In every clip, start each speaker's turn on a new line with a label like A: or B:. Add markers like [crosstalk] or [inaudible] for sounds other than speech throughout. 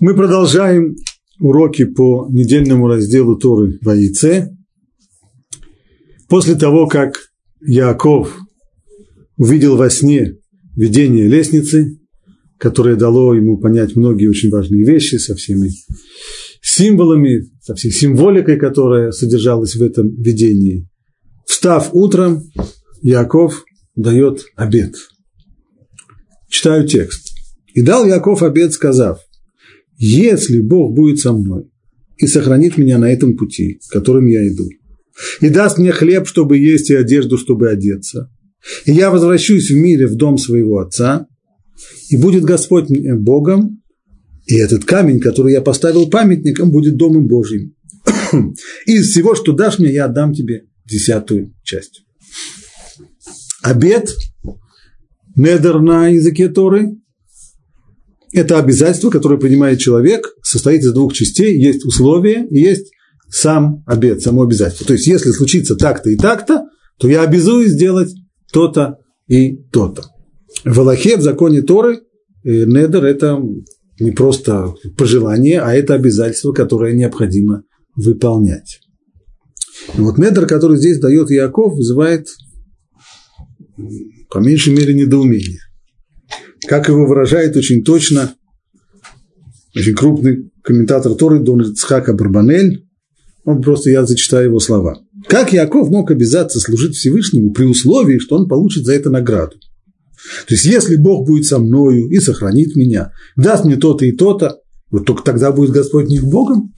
A: Мы продолжаем уроки по недельному разделу Торы в Аице. После того, как Яков увидел во сне видение лестницы, которое дало ему понять многие очень важные вещи со всеми символами, со всей символикой, которая содержалась в этом видении. Встав утром, Яков дает обед. Читаю текст. «И дал Яков обед, сказав, если Бог будет со мной и сохранит меня на этом пути, которым я иду, и даст мне хлеб, чтобы есть, и одежду, чтобы одеться, и я возвращусь в мире в дом своего отца, и будет Господь мне Богом, и этот камень, который я поставил памятником, будет домом Божьим. Из всего, что дашь мне, я отдам тебе десятую часть. Обед, недер на языке Торы, это обязательство, которое принимает человек, состоит из двух частей. Есть условия и есть сам обед, само обязательство. То есть, если случится так-то и так-то, то я обязуюсь сделать то-то и то-то. В Аллахе, в законе Торы, э, недер – это не просто пожелание, а это обязательство, которое необходимо выполнять. И вот недер, который здесь дает Яков, вызывает по меньшей мере недоумение. Как его выражает очень точно очень крупный комментатор Торы Дон Цхака Барбанель, он просто, я зачитаю его слова. Как Яков мог обязаться служить Всевышнему при условии, что он получит за это награду? То есть, если Бог будет со мною и сохранит меня, даст мне то-то и то-то, вот только тогда будет Господь не Богом.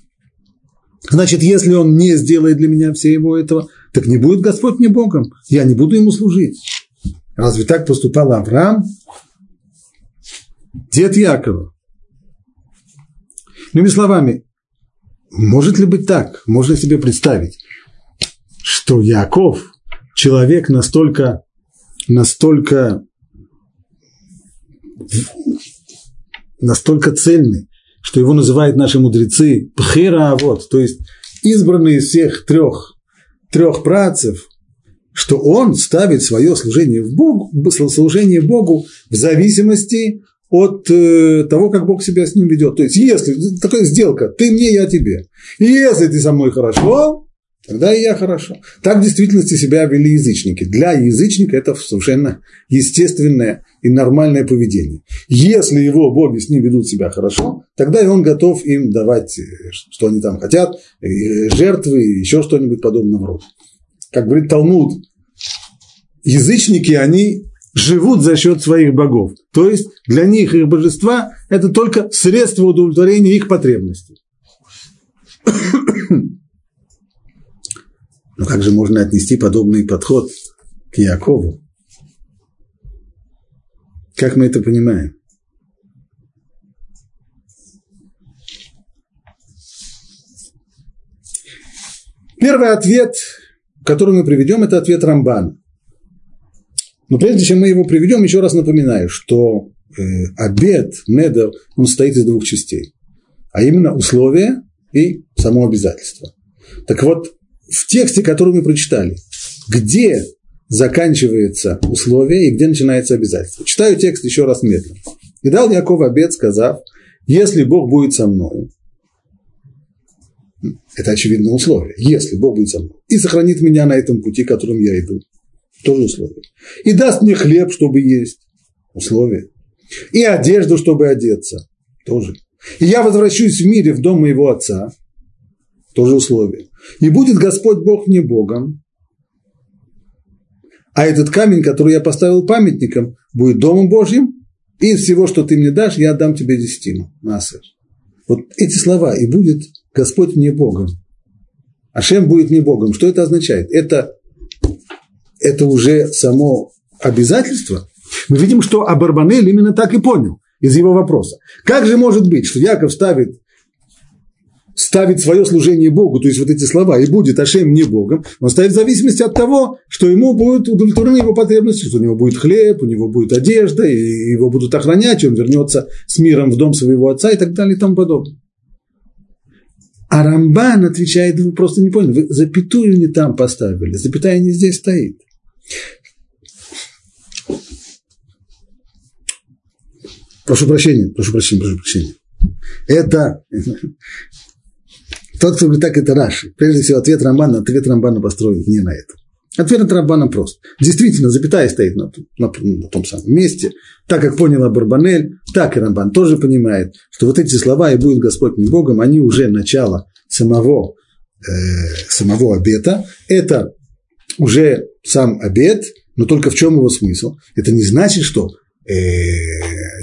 A: Значит, если Он не сделает для меня всего этого, так не будет Господь мне Богом, я не буду Ему служить. Разве так поступал Авраам? Дед Якова. Иными словами, может ли быть так? Можно себе представить, что Яков, человек настолько, настолько, настолько цельный, что его называют наши мудрецы Пхера вот, то есть избранный из всех трех, трех працев, что он ставит свое служение, в Богу, служение Богу в зависимости от э, того, как Бог себя с ним ведет. То есть, если такая сделка, ты мне, я тебе. И если ты со мной хорошо, тогда и я хорошо. Так в действительности себя вели язычники. Для язычника это совершенно естественное и нормальное поведение. Если его боги с ним ведут себя хорошо, тогда и он готов им давать, э, что они там хотят, жертвы, еще что-нибудь подобного рода. Как говорит Талмуд, язычники, они живут за счет своих богов. То есть для них их божества – это только средство удовлетворения их потребностей. [coughs] Но как же можно отнести подобный подход к Якову? Как мы это понимаем? Первый ответ, который мы приведем, это ответ Рамбана. Но прежде чем мы его приведем, еще раз напоминаю, что э, обед, недер, он состоит из двух частей. А именно условия и само обязательство. Так вот, в тексте, который мы прочитали, где заканчивается условие и где начинается обязательство. Читаю текст еще раз медленно. «И дал Яков обед, сказав, если Бог будет со мной, это очевидное условие, если Бог будет со мной, и сохранит меня на этом пути, которым я иду, тоже условие. И даст мне хлеб, чтобы есть. Условие. И одежду, чтобы одеться. Тоже. И я возвращусь в мире в дом моего отца. Тоже условие. И будет Господь Бог мне Богом. А этот камень, который я поставил памятником, будет домом Божьим. И из всего, что ты мне дашь, я отдам тебе десятину. Насер. Вот эти слова. И будет Господь мне Богом. Ашем будет мне Богом. Что это означает? Это это уже само обязательство, мы видим, что Абарбанель именно так и понял из его вопроса. Как же может быть, что Яков ставит, ставит свое служение Богу, то есть вот эти слова, и будет Ашем не Богом, он ставит в зависимости от того, что ему будут удовлетворены его потребности, что у него будет хлеб, у него будет одежда, и его будут охранять, и он вернется с миром в дом своего отца и так далее и тому подобное. А Рамбан отвечает, вы просто не поняли, вы запятую не там поставили, запятая не здесь стоит. Прошу прощения, прошу прощения, прошу прощения. Это тот, кто говорит так, это Раши. Прежде всего, ответ Рамбана, ответ Рамбана построен не на этом. Ответ от Рамбана прост. Действительно, запятая стоит на, на, на том самом месте. Так как поняла Барбанель, так и Рамбан тоже понимает, что вот эти слова «и будет Господь не Богом», они уже начало самого, э, самого обета. Это уже сам обет, но только в чем его смысл? Это не значит, что э,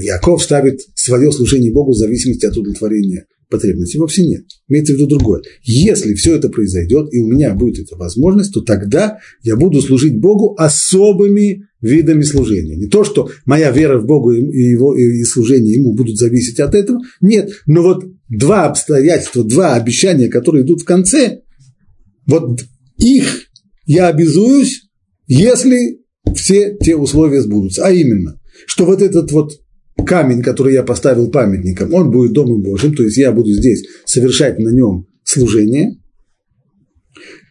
A: Яков ставит свое служение Богу в зависимости от удовлетворения потребности вовсе нет. Имеется в виду другое. Если все это произойдет, и у меня будет эта возможность, то тогда я буду служить Богу особыми видами служения. Не то, что моя вера в Бога и, его, и служение Ему будут зависеть от этого. Нет. Но вот два обстоятельства, два обещания, которые идут в конце, вот их я обязуюсь, если все те условия сбудутся. А именно, что вот этот вот камень, который я поставил памятником, он будет Домом Божьим, то есть я буду здесь совершать на нем служение.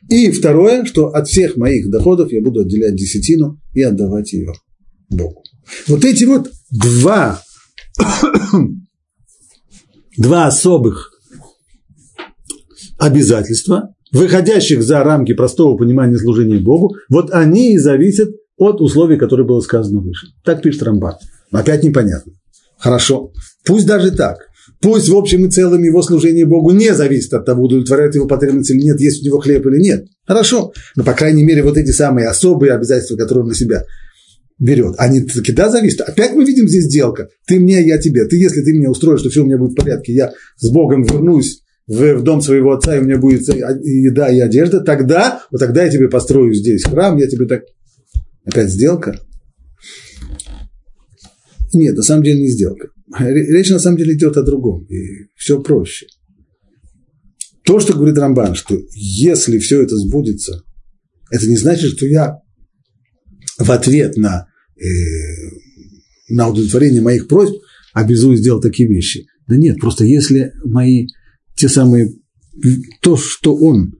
A: И второе, что от всех моих доходов я буду отделять десятину и отдавать ее Богу. Вот эти вот два, [coughs] два особых обязательства, выходящих за рамки простого понимания служения Богу, вот они и зависят от условий, которые было сказано выше. Так пишет Рамбан. Опять непонятно. Хорошо. Пусть даже так. Пусть в общем и целом его служение Богу не зависит от того, удовлетворяет его потребности или нет, есть у него хлеб или нет. Хорошо. Но, по крайней мере, вот эти самые особые обязательства, которые он на себя берет, они таки да зависят. Опять мы видим здесь сделка. Ты мне, я тебе. Ты, если ты меня устроишь, что все у меня будет в порядке, я с Богом вернусь в, в дом своего отца, и у меня будет еда и одежда, тогда, вот тогда я тебе построю здесь храм, я тебе так... Опять сделка. Нет, на самом деле не сделка. Речь на самом деле идет о другом, и все проще. То, что говорит Рамбан, что если все это сбудется, это не значит, что я в ответ на, э, на удовлетворение моих просьб обязуюсь сделать такие вещи. Да нет, просто если мои те самые, то, что он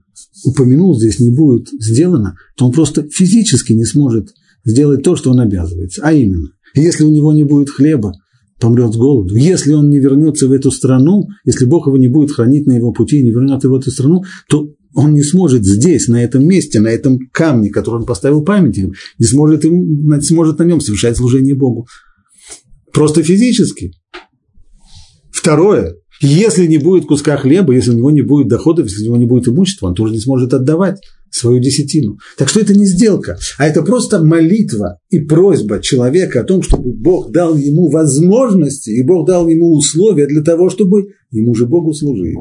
A: упомянул здесь, не будет сделано, то он просто физически не сможет сделать то, что он обязывается. А именно, если у него не будет хлеба, помрет с голоду. Если он не вернется в эту страну, если Бог его не будет хранить на его пути и не вернет его в эту страну, то он не сможет здесь, на этом месте, на этом камне, который он поставил памятником, не сможет, им, не сможет на нем совершать служение Богу. Просто физически. Второе. Если не будет куска хлеба, если у него не будет доходов, если у него не будет имущества, он тоже не сможет отдавать свою десятину. Так что это не сделка, а это просто молитва и просьба человека о том, чтобы Бог дал ему возможности, и Бог дал ему условия для того, чтобы ему же Богу служить.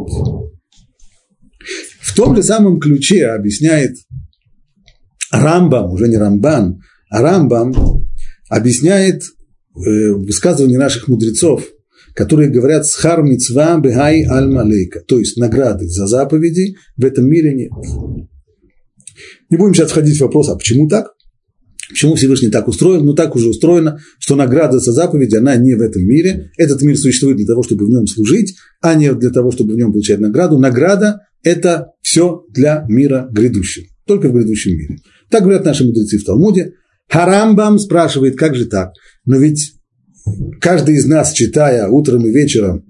A: В том же самом ключе объясняет Рамбам, уже не Рамбан, а Рамбам объясняет э, высказывания наших мудрецов – которые говорят «схар мицва бехай аль малейка», то есть награды за заповеди в этом мире нет. Не будем сейчас входить в вопрос, а почему так? Почему Всевышний так устроен? Ну, так уже устроено, что награда за заповеди, она не в этом мире. Этот мир существует для того, чтобы в нем служить, а не для того, чтобы в нем получать награду. Награда – это все для мира грядущего, только в грядущем мире. Так говорят наши мудрецы в Талмуде. Харамбам спрашивает, как же так? Но ведь каждый из нас, читая утром и вечером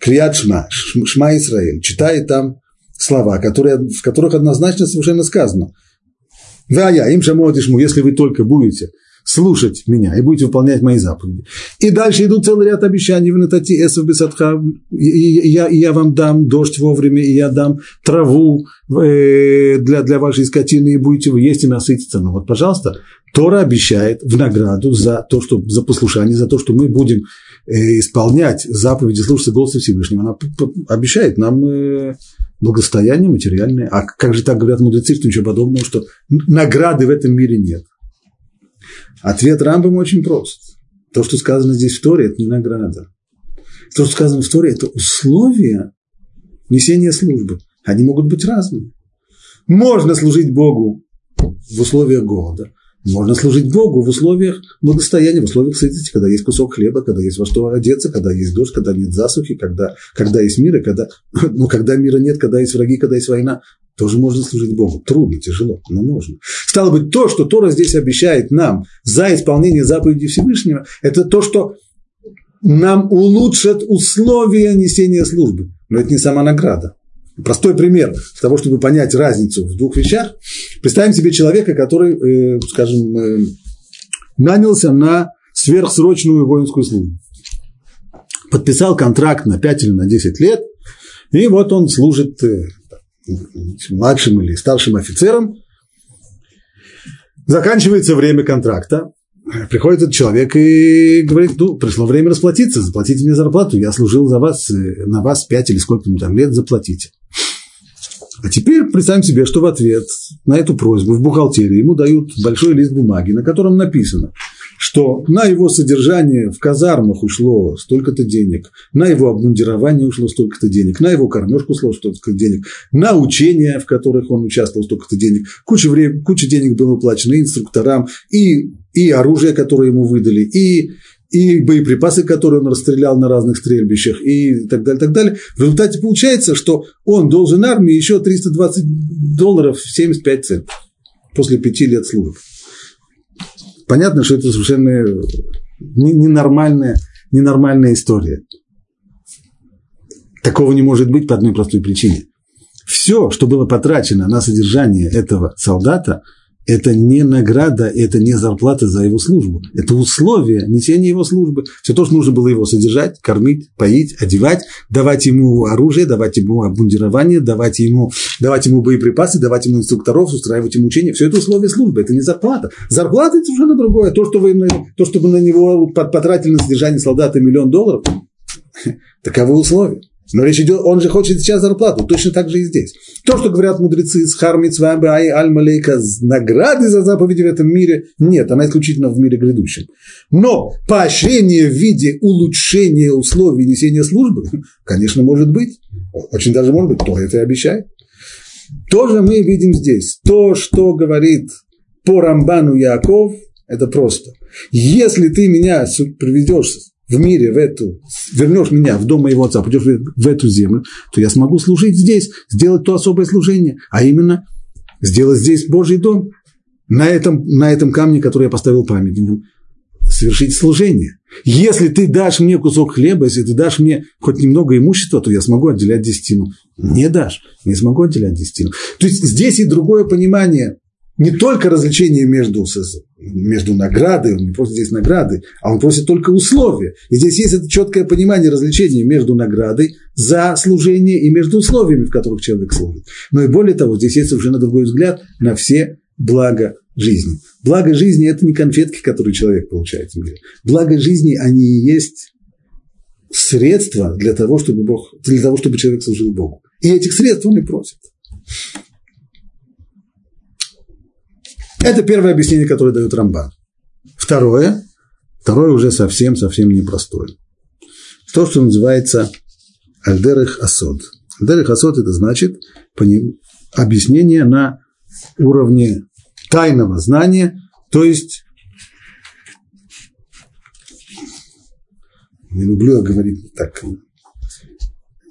A: Крият Шма, Шма Исраиль, читает там слова, которые, в которых однозначно совершенно сказано. Да, я, им шамодишму, если вы только будете слушать меня и будете выполнять мои заповеди. И дальше идут целый ряд обещаний в Натати Эсов Бесадха, я, я вам дам дождь вовремя, и я дам траву э, для, для вашей скотины, и будете вы есть и насытиться. Ну вот, пожалуйста, Тора обещает в награду за то, что за послушание, за то, что мы будем э, исполнять заповеди, слушаться голоса Всевышнего. Она обещает нам э, благосостояние материальное. А как же так говорят мудрецы, что ничего подобного, что награды в этом мире нет? Ответ Рамбам очень прост. То, что сказано здесь в Торе, это не награда. То, что сказано в Торе, это условия несения службы. Они могут быть разными. Можно служить Богу в условиях голода. Можно служить Богу в условиях благостояния, в условиях сытости, когда есть кусок хлеба, когда есть во что одеться, когда есть дождь, когда нет засухи, когда, когда есть мир, и когда, [coughs] ну, когда мира нет, когда есть враги, когда есть война. Тоже можно служить Богу. Трудно, тяжело, но можно. Стало быть, то, что Тора здесь обещает нам за исполнение заповедей Всевышнего, это то, что нам улучшат условия несения службы. Но это не сама награда. Простой пример для того, чтобы понять разницу в двух вещах. Представим себе человека, который, э, скажем, э, нанялся на сверхсрочную воинскую службу. Подписал контракт на 5 или на 10 лет, и вот он служит э, младшим или старшим офицером. Заканчивается время контракта, приходит этот человек и говорит, ну, пришло время расплатиться, заплатите мне зарплату, я служил за вас, на вас 5 или сколько-нибудь там лет, заплатите. А теперь представим себе, что в ответ на эту просьбу в бухгалтерии ему дают большой лист бумаги, на котором написано, что на его содержание в казармах ушло столько-то денег, на его обмундирование ушло столько-то денег, на его кормежку ушло столько-то денег, на учения, в которых он участвовал, столько-то денег, куча, времени, куча денег было уплачено инструкторам, и, и оружие, которое ему выдали, и и боеприпасы, которые он расстрелял на разных стрельбищах, и так далее, так далее. В результате получается, что он должен армии еще 320 долларов 75 центов после пяти лет службы. Понятно, что это совершенно ненормальная, ненормальная история. Такого не может быть по одной простой причине. Все, что было потрачено на содержание этого солдата – это не награда, это не зарплата за его службу. Это условие несения его службы. Все то, что нужно было его содержать, кормить, поить, одевать, давать ему оружие, давать ему обмундирование, давать ему, давать ему боеприпасы, давать ему инструкторов, устраивать ему учения. Все это условия службы, это не зарплата. Зарплата – это совершенно другое. То, что вы, то, что вы на него потратили на содержание солдата миллион долларов, [laughs] таковы условия. Но речь идет, он же хочет сейчас зарплату, точно так же и здесь. То, что говорят мудрецы с Хармиц, Вамбе, Ай, Аль-Малейка, награды за заповеди в этом мире, нет, она исключительно в мире грядущем. Но поощрение в виде улучшения условий несения службы, [laughs] конечно, может быть. Очень даже может быть, то это и обещает. Тоже мы видим здесь. То, что говорит по Рамбану Яков, это просто. Если ты меня приведешь в мире, в эту, вернешь меня в дом моего отца, пойдешь в эту землю, то я смогу служить здесь, сделать то особое служение, а именно сделать здесь Божий дом, на этом, на этом камне, который я поставил памятником, совершить служение. Если ты дашь мне кусок хлеба, если ты дашь мне хоть немного имущества, то я смогу отделять десятину. Не дашь, не смогу отделять десятину. То есть здесь и другое понимание не только развлечение между, между наградой, он не просит здесь награды, а он просит только условия. И здесь есть это четкое понимание развлечения между наградой за служение и между условиями, в которых человек служит. Но и более того, здесь есть уже на другой взгляд на все блага жизни. Благо жизни – это не конфетки, которые человек получает в мире. Благо жизни, они и есть средства для того, чтобы, Бог, для того, чтобы человек служил Богу. И этих средств он и просит. Это первое объяснение, которое дает Рамбан. Второе, второе уже совсем-совсем непростое. То, что называется Альдерых Асод. Альдерых Асод – это значит объяснение на уровне тайного знания, то есть не люблю говорить так,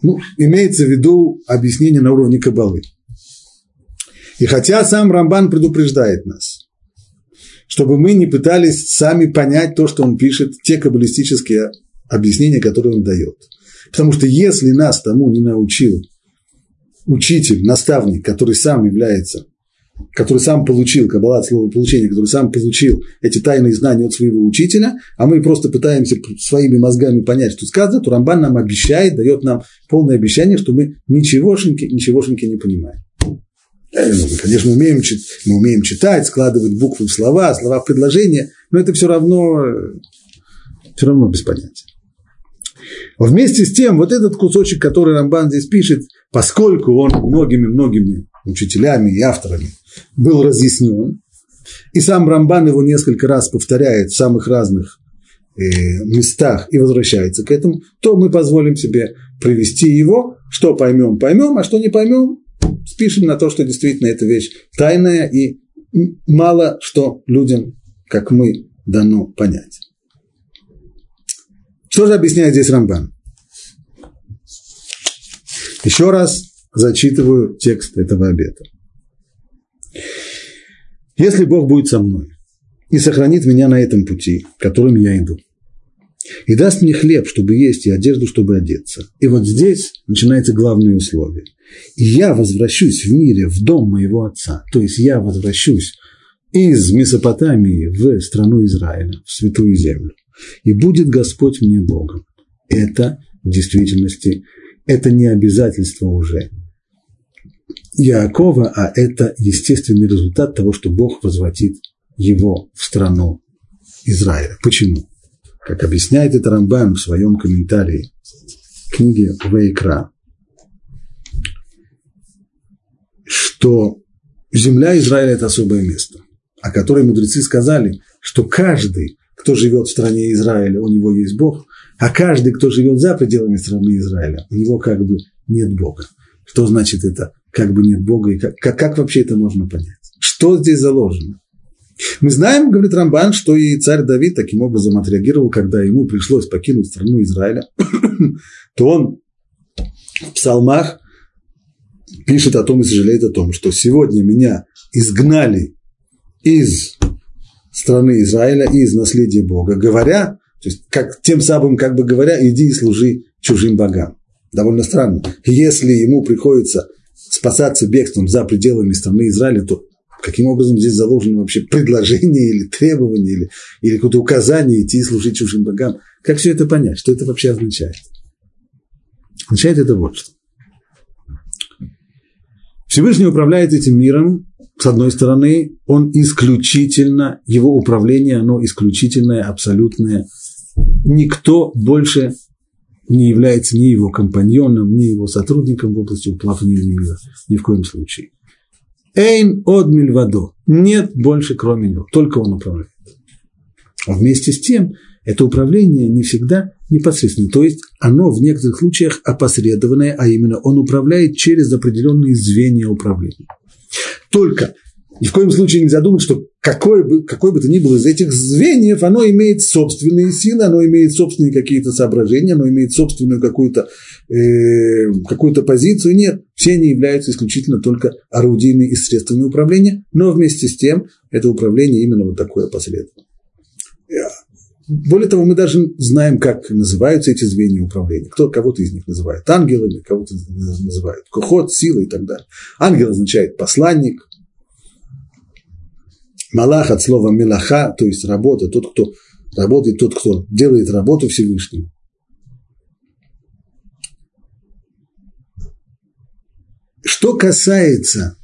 A: ну, имеется в виду объяснение на уровне кабалы. И хотя сам Рамбан предупреждает нас, чтобы мы не пытались сами понять то, что он пишет, те каббалистические объяснения, которые он дает. Потому что если нас тому не научил учитель, наставник, который сам является, который сам получил, каббала от слова получения, который сам получил эти тайные знания от своего учителя, а мы просто пытаемся своими мозгами понять, что сказано, то Рамбан нам обещает, дает нам полное обещание, что мы ничегошеньки, ничегошеньки не понимаем. Э, мы, конечно, умеем, мы умеем читать, складывать буквы в слова, слова в предложения, но это все равно, все равно без понятия. Вместе с тем, вот этот кусочек, который Рамбан здесь пишет, поскольку он многими-многими учителями и авторами был разъяснен, и сам Рамбан его несколько раз повторяет в самых разных э, местах и возвращается к этому, то мы позволим себе привести его, что поймем, поймем, а что не поймем, спишем на то, что действительно эта вещь тайная и мало что людям, как мы, дано понять. Что же объясняет здесь Рамбан? Еще раз зачитываю текст этого обета. Если Бог будет со мной и сохранит меня на этом пути, которым я иду, и даст мне хлеб, чтобы есть, и одежду, чтобы одеться. И вот здесь начинается главное условие. Я возвращусь в мире, в дом моего отца. То есть я возвращусь из Месопотамии в страну Израиля, в святую землю. И будет Господь мне Богом. Это в действительности, это не обязательство уже Иакова, а это естественный результат того, что Бог возвратит его в страну Израиля. Почему? Как объясняет это Рамбан в своем комментарии книги Вейкра, что земля Израиля – это особое место, о которой мудрецы сказали, что каждый, кто живет в стране Израиля, у него есть Бог, а каждый, кто живет за пределами страны Израиля, у него как бы нет Бога. Что значит это как бы нет Бога, и как, как, как вообще это можно понять? Что здесь заложено? Мы знаем, говорит Рамбан, что и царь Давид таким образом отреагировал, когда ему пришлось покинуть страну Израиля, [coughs] то он в псалмах пишет о том и сожалеет о том, что сегодня меня изгнали из страны Израиля и из наследия Бога, говоря, то есть как, тем самым как бы говоря, иди и служи чужим богам. Довольно странно. Если ему приходится спасаться бегством за пределами страны Израиля, то каким образом здесь заложено вообще предложение или требование, или, или какое-то указание идти и служить чужим богам? Как все это понять? Что это вообще означает? Означает это вот что. Всевышний управляет этим миром, с одной стороны, он исключительно, его управление, оно исключительное, абсолютное. Никто больше не является ни его компаньоном, ни его сотрудником в области уплотнения мира. Ни в коем случае. Эйн от мильвадо. Нет больше, кроме него. Только он управляет. А вместе с тем, это управление не всегда непосредственно. То есть оно в некоторых случаях опосредованное, а именно он управляет через определенные звенья управления. Только ни в коем случае нельзя думать, что какой бы, какой бы то ни было из этих звеньев, оно имеет собственные силы, оно имеет собственные какие-то соображения, оно имеет собственную какую-то, э, какую-то позицию. Нет, все они являются исключительно только орудиями и средствами управления, но вместе с тем это управление именно вот такое последовательное. Более того, мы даже знаем, как называются эти звенья управления. Кто, кого-то из них называет ангелами, кого-то называют кухот, сила и так далее. Ангел означает посланник, Малах от слова мелаха, то есть работа, тот, кто работает, тот, кто делает работу Всевышнему. Что касается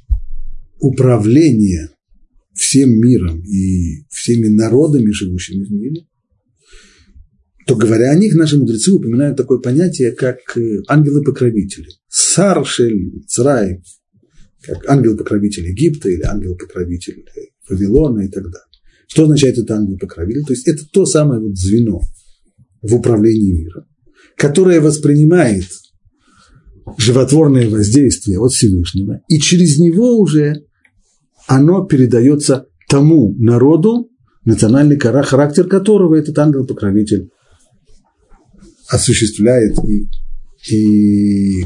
A: управления всем миром и всеми народами, живущими в мире, то, говоря о них, наши мудрецы упоминают такое понятие, как э, ангелы-покровители. Саршель, Црай, как ангел-покровитель Египта или ангел-покровитель Вавилона и так далее. Что означает это ангел-покровитель? То есть это то самое вот звено в управлении миром, которое воспринимает животворное воздействие от Всевышнего, и через него уже оно передается тому народу, национальный характер которого этот ангел-покровитель осуществляет и, и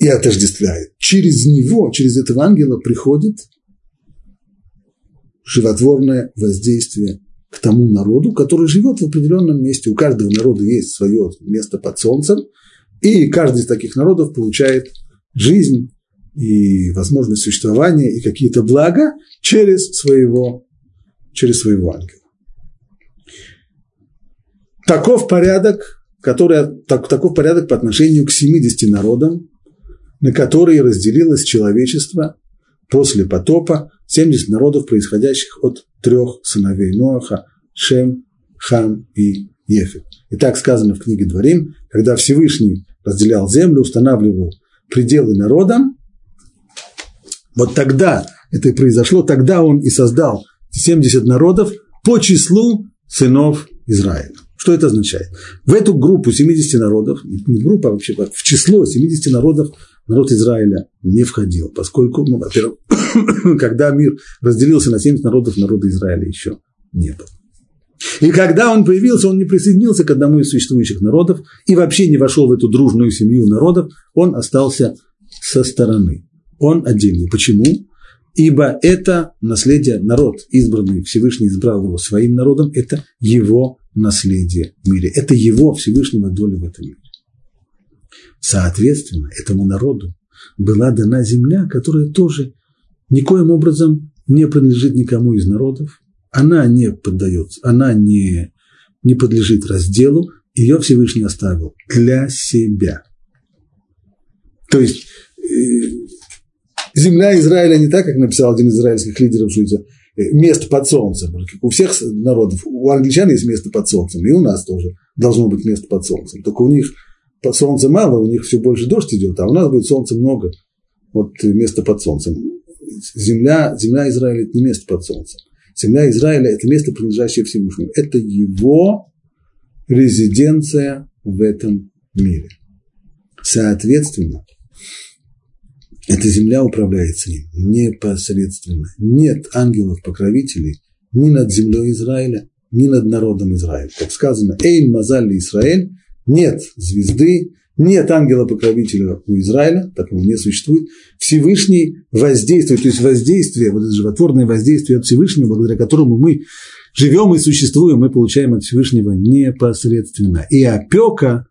A: и отождествляет. Через него, через этого ангела приходит животворное воздействие к тому народу, который живет в определенном месте. У каждого народа есть свое место под солнцем, и каждый из таких народов получает жизнь и возможность существования и какие-то блага через своего, через своего ангела. Таков порядок, который, так, таков порядок по отношению к 70 народам, на которые разделилось человечество после потопа 70 народов, происходящих от трех сыновей Ноаха – Шем, Хам и Ефет. И так сказано в книге Дворим, когда Всевышний разделял землю, устанавливал пределы народам, вот тогда это и произошло, тогда он и создал 70 народов по числу сынов Израиля. Что это означает? В эту группу 70 народов, не группа, а вообще в число 70 народов народ Израиля не входил, поскольку, ну, во-первых, [coughs] когда мир разделился на 70 народов, народа Израиля еще не было. И когда он появился, он не присоединился к одному из существующих народов и вообще не вошел в эту дружную семью народов, он остался со стороны. Он отдельный. Почему? ибо это наследие, народ избранный, Всевышний избрал его своим народом, это его наследие в мире, это его Всевышнего доля в этом мире. Соответственно, этому народу была дана земля, которая тоже никоим образом не принадлежит никому из народов, она не поддается, она не, не подлежит разделу, ее Всевышний оставил для себя. То есть э, земля Израиля не так, как написал один из израильских лидеров, что это место под солнцем. У всех народов, у англичан есть место под солнцем, и у нас тоже должно быть место под солнцем. Только у них солнца мало, у них все больше дождь идет, а у нас будет солнца много. Вот место под солнцем. Земля, земля Израиля – это не место под солнцем. Земля Израиля – это место, принадлежащее Всевышнему. Это его резиденция в этом мире. Соответственно, эта земля управляется им непосредственно. Нет ангелов-покровителей ни над землей Израиля, ни над народом Израиля. Как сказано, «Эйн мазаль Израиль» – нет звезды, нет ангела-покровителя у Израиля, такого не существует. Всевышний воздействует, то есть воздействие, вот это животворное воздействие от Всевышнего, благодаря которому мы живем и существуем, мы получаем от Всевышнего непосредственно. И опека,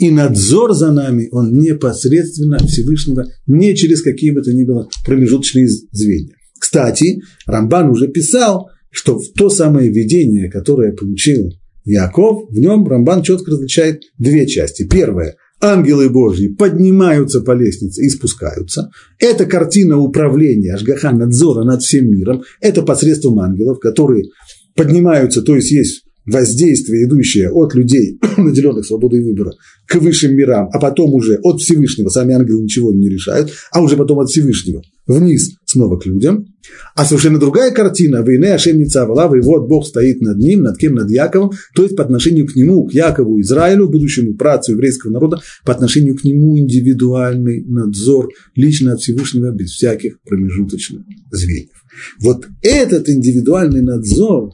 A: и надзор за нами, он непосредственно Всевышнего, не через какие бы то ни было промежуточные звенья. Кстати, Рамбан уже писал, что в то самое видение, которое получил Яков, в нем Рамбан четко различает две части. Первое ангелы Божьи поднимаются по лестнице и спускаются. Это картина управления, Ашгаха, надзора над всем миром. Это посредством ангелов, которые поднимаются, то есть есть воздействие, идущее от людей, [clears throat] наделенных свободой выбора, к высшим мирам, а потом уже от Всевышнего, сами ангелы ничего не решают, а уже потом от Всевышнего вниз снова к людям. А совершенно другая картина, войны Ашемница Авалава, и вот Бог стоит над ним, над кем? Над Яковом, то есть по отношению к нему, к Якову, Израилю, будущему працу еврейского народа, по отношению к нему индивидуальный надзор лично от Всевышнего без всяких промежуточных звеньев. Вот этот индивидуальный надзор,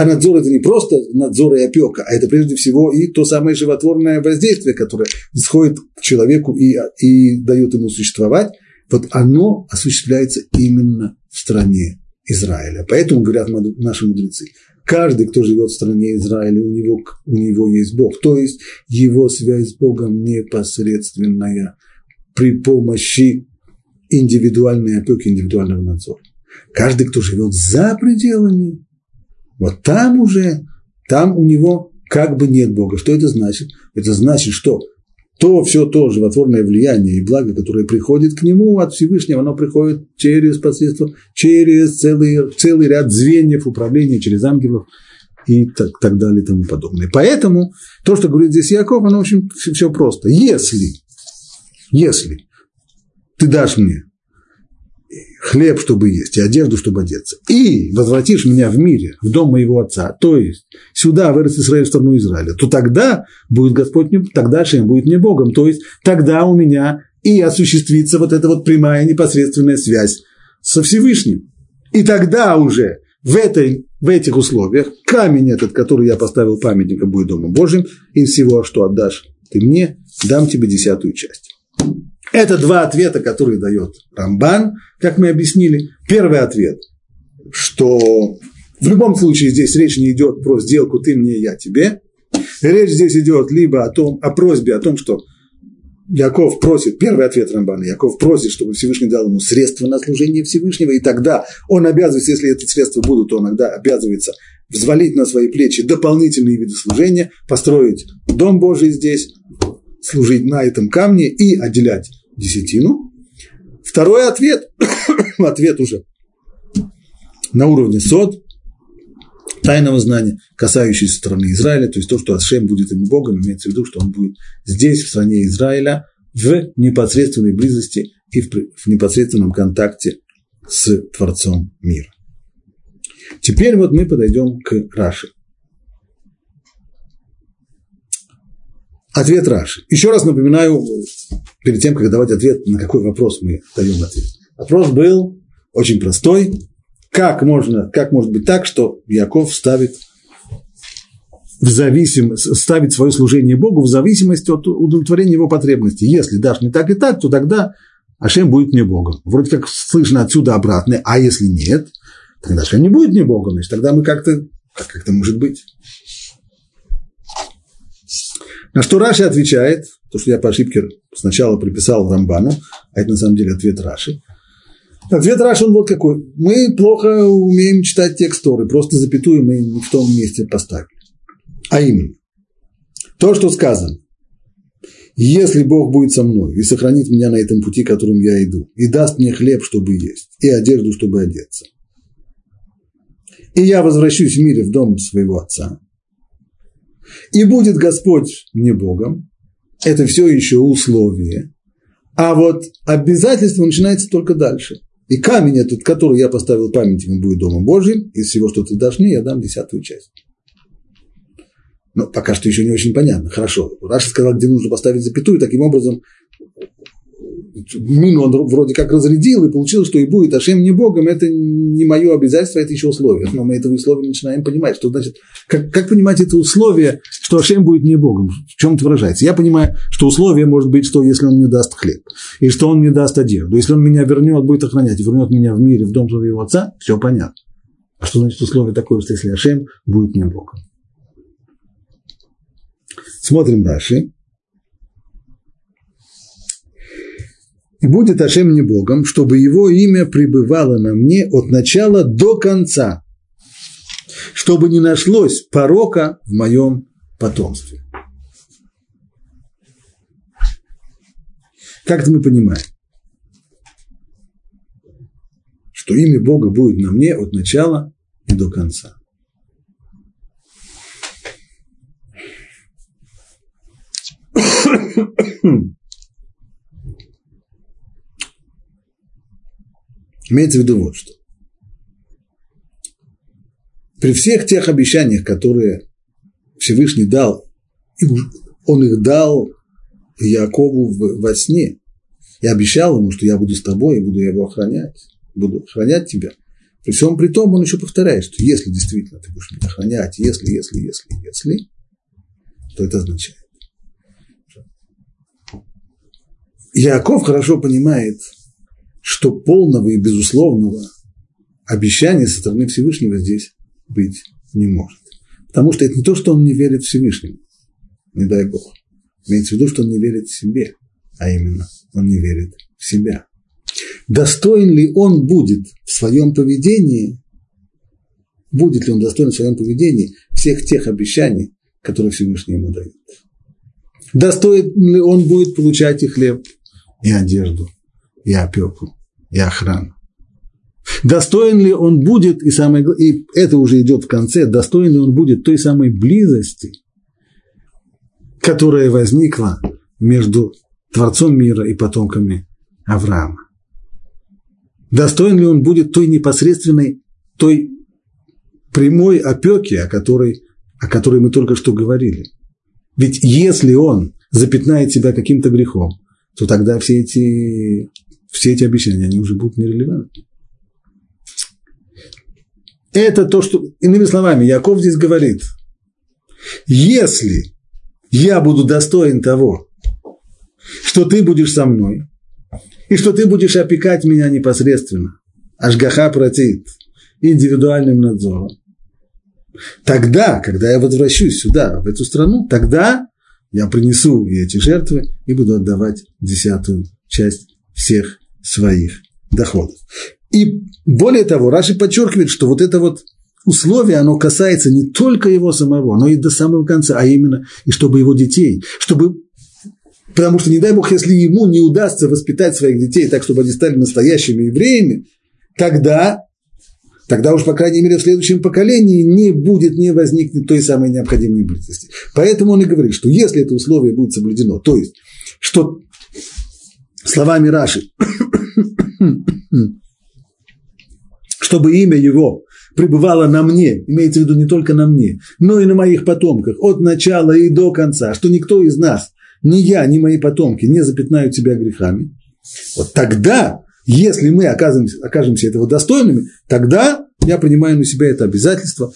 A: а надзор это не просто надзор и опека, а это прежде всего и то самое животворное воздействие, которое исходит к человеку и, и дает ему существовать, вот оно осуществляется именно в стране Израиля. Поэтому говорят наши мудрецы, каждый, кто живет в стране Израиля, у него, у него есть Бог. То есть его связь с Богом непосредственная при помощи индивидуальной опеки, индивидуального надзора. Каждый, кто живет за пределами, вот там уже, там у него как бы нет Бога. Что это значит? Это значит, что то все то животворное влияние и благо, которое приходит к нему от Всевышнего, оно приходит через посредство, через целый, целый ряд звеньев управления, через ангелов и так, так далее и тому подобное. Поэтому то, что говорит здесь Яков, оно очень все просто. Если, если ты дашь мне хлеб, чтобы есть, и одежду, чтобы одеться, и возвратишь меня в мире, в дом моего отца, то есть сюда, в Израиль, в страну Израиля, то тогда будет Господь мне, тогда Шем будет мне Богом, то есть тогда у меня и осуществится вот эта вот прямая непосредственная связь со Всевышним. И тогда уже в, этой, в этих условиях камень этот, который я поставил памятником, будет Домом Божьим, и всего, что отдашь ты мне, дам тебе десятую часть. Это два ответа, которые дает Рамбан, как мы объяснили. Первый ответ, что в любом случае здесь речь не идет про сделку «ты мне, я тебе». Речь здесь идет либо о, том, о просьбе, о том, что Яков просит, первый ответ Рамбана, Яков просит, чтобы Всевышний дал ему средства на служение Всевышнего, и тогда он обязывается, если эти средства будут, то он иногда обязывается взвалить на свои плечи дополнительные виды служения, построить Дом Божий здесь, служить на этом камне и отделять десятину. Второй ответ, [coughs] ответ уже на уровне сод, тайного знания, касающийся страны Израиля, то есть то, что Ашем будет ему Богом, имеется в виду, что он будет здесь, в стране Израиля, в непосредственной близости и в непосредственном контакте с Творцом мира. Теперь вот мы подойдем к Раши. Ответ Раши. Еще раз напоминаю, перед тем, как давать ответ, на какой вопрос мы даем ответ. Вопрос был очень простой. Как, можно, как может быть так, что Яков ставит, в зависим, ставит свое служение Богу в зависимости от удовлетворения его потребностей? Если дашь не так и так, то тогда Ашем будет мне Богом. Вроде как слышно отсюда обратное, а если нет, тогда Ашем не будет мне Богом, значит, тогда мы как-то, как это может быть? На что Раши отвечает, то, что я по ошибке сначала приписал Рамбану, а это на самом деле ответ Раши. Ответ Раши он вот какой. Мы плохо умеем читать текст Торы, просто запятую мы в том месте поставили. А именно, то, что сказано, если Бог будет со мной и сохранит меня на этом пути, которым я иду, и даст мне хлеб, чтобы есть, и одежду, чтобы одеться, и я возвращусь в мире в дом своего отца, и будет Господь мне Богом, это все еще условие, а вот обязательство начинается только дальше. И камень этот, который я поставил памятником, будет Домом Божьим, из всего, что ты дашь мне, я дам десятую часть. Но пока что еще не очень понятно. Хорошо. Раша сказал, где нужно поставить запятую, таким образом мину он вроде как разрядил, и получилось, что и будет Ашем не Богом, это не мое обязательство, это еще условие. Но мы этого условия начинаем понимать, что значит, как, как понимать это условие, что Ашем будет не Богом, в чем это выражается? Я понимаю, что условие может быть, что если он мне даст хлеб, и что он мне даст одежду, если он меня вернет, будет охранять, и вернет меня в мире, в дом своего отца, все понятно. А что значит условие такое, что если Ашем будет не Богом? Смотрим Раши. И будет Ашем мне Богом, чтобы его имя пребывало на мне от начала до конца, чтобы не нашлось порока в моем потомстве. Как это мы понимаем? Что имя Бога будет на мне от начала и до конца. Имеется в виду вот что. При всех тех обещаниях, которые Всевышний дал, он их дал Якову во сне. Я обещал ему, что я буду с тобой и буду его охранять, буду охранять тебя. При всем при том, он еще повторяет, что если действительно ты будешь меня охранять, если, если, если, если, то это означает. Яков хорошо понимает, что полного и безусловного обещания со стороны Всевышнего здесь быть не может. Потому что это не то, что он не верит Всевышнему, не дай Бог. Имеется в виду, что он не верит себе, а именно он не верит в себя. Достоин ли он будет в своем поведении, будет ли он достоин в своем поведении всех тех обещаний, которые Всевышний ему дает? Достоин ли он будет получать и хлеб, и одежду, и опеку, и охрану. Достоин ли он будет, и, самое, и это уже идет в конце, достоин ли он будет той самой близости, которая возникла между Творцом мира и потомками Авраама. Достоин ли он будет той непосредственной, той прямой опеки, о которой, о которой мы только что говорили. Ведь если он запятнает себя каким-то грехом, то тогда все эти, все эти обещания, они уже будут нерелевантны. Это то, что, иными словами, Яков здесь говорит, если я буду достоин того, что ты будешь со мной, и что ты будешь опекать меня непосредственно, Ашгаха протит, индивидуальным надзором, тогда, когда я возвращусь сюда, в эту страну, тогда я принесу эти жертвы и буду отдавать десятую часть всех своих доходов. И более того, Раши подчеркивает, что вот это вот условие, оно касается не только его самого, но и до самого конца, а именно и чтобы его детей, чтобы Потому что, не дай бог, если ему не удастся воспитать своих детей так, чтобы они стали настоящими евреями, тогда тогда уж, по крайней мере, в следующем поколении не будет, не возникнет той самой необходимой близости. Поэтому он и говорит, что если это условие будет соблюдено, то есть, что словами Раши, чтобы имя его пребывало на мне, имеется в виду не только на мне, но и на моих потомках, от начала и до конца, что никто из нас, ни я, ни мои потомки не запятнают себя грехами, вот тогда если мы окажемся, окажемся этого достойными, тогда я принимаю на себя это обязательство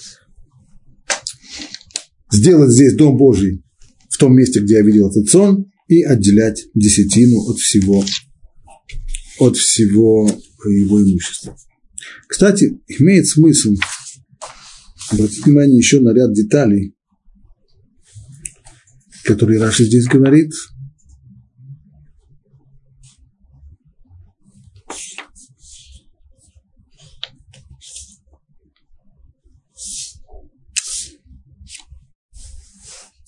A: сделать здесь Дом Божий в том месте, где я видел этот сон, и отделять десятину от всего, от всего его имущества. Кстати, имеет смысл обратить внимание еще на ряд деталей, которые Раши здесь говорит.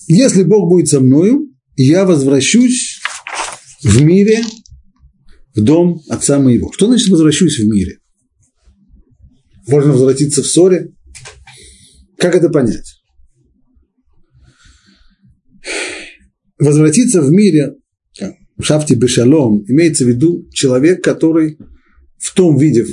A: Если Бог будет со мною, я возвращусь в мире в дом отца моего. Что значит возвращусь в мире? Можно возвратиться в ссоре? Как это понять? Возвратиться в мире, в шафте бешалом, имеется в виду человек, который в том виде,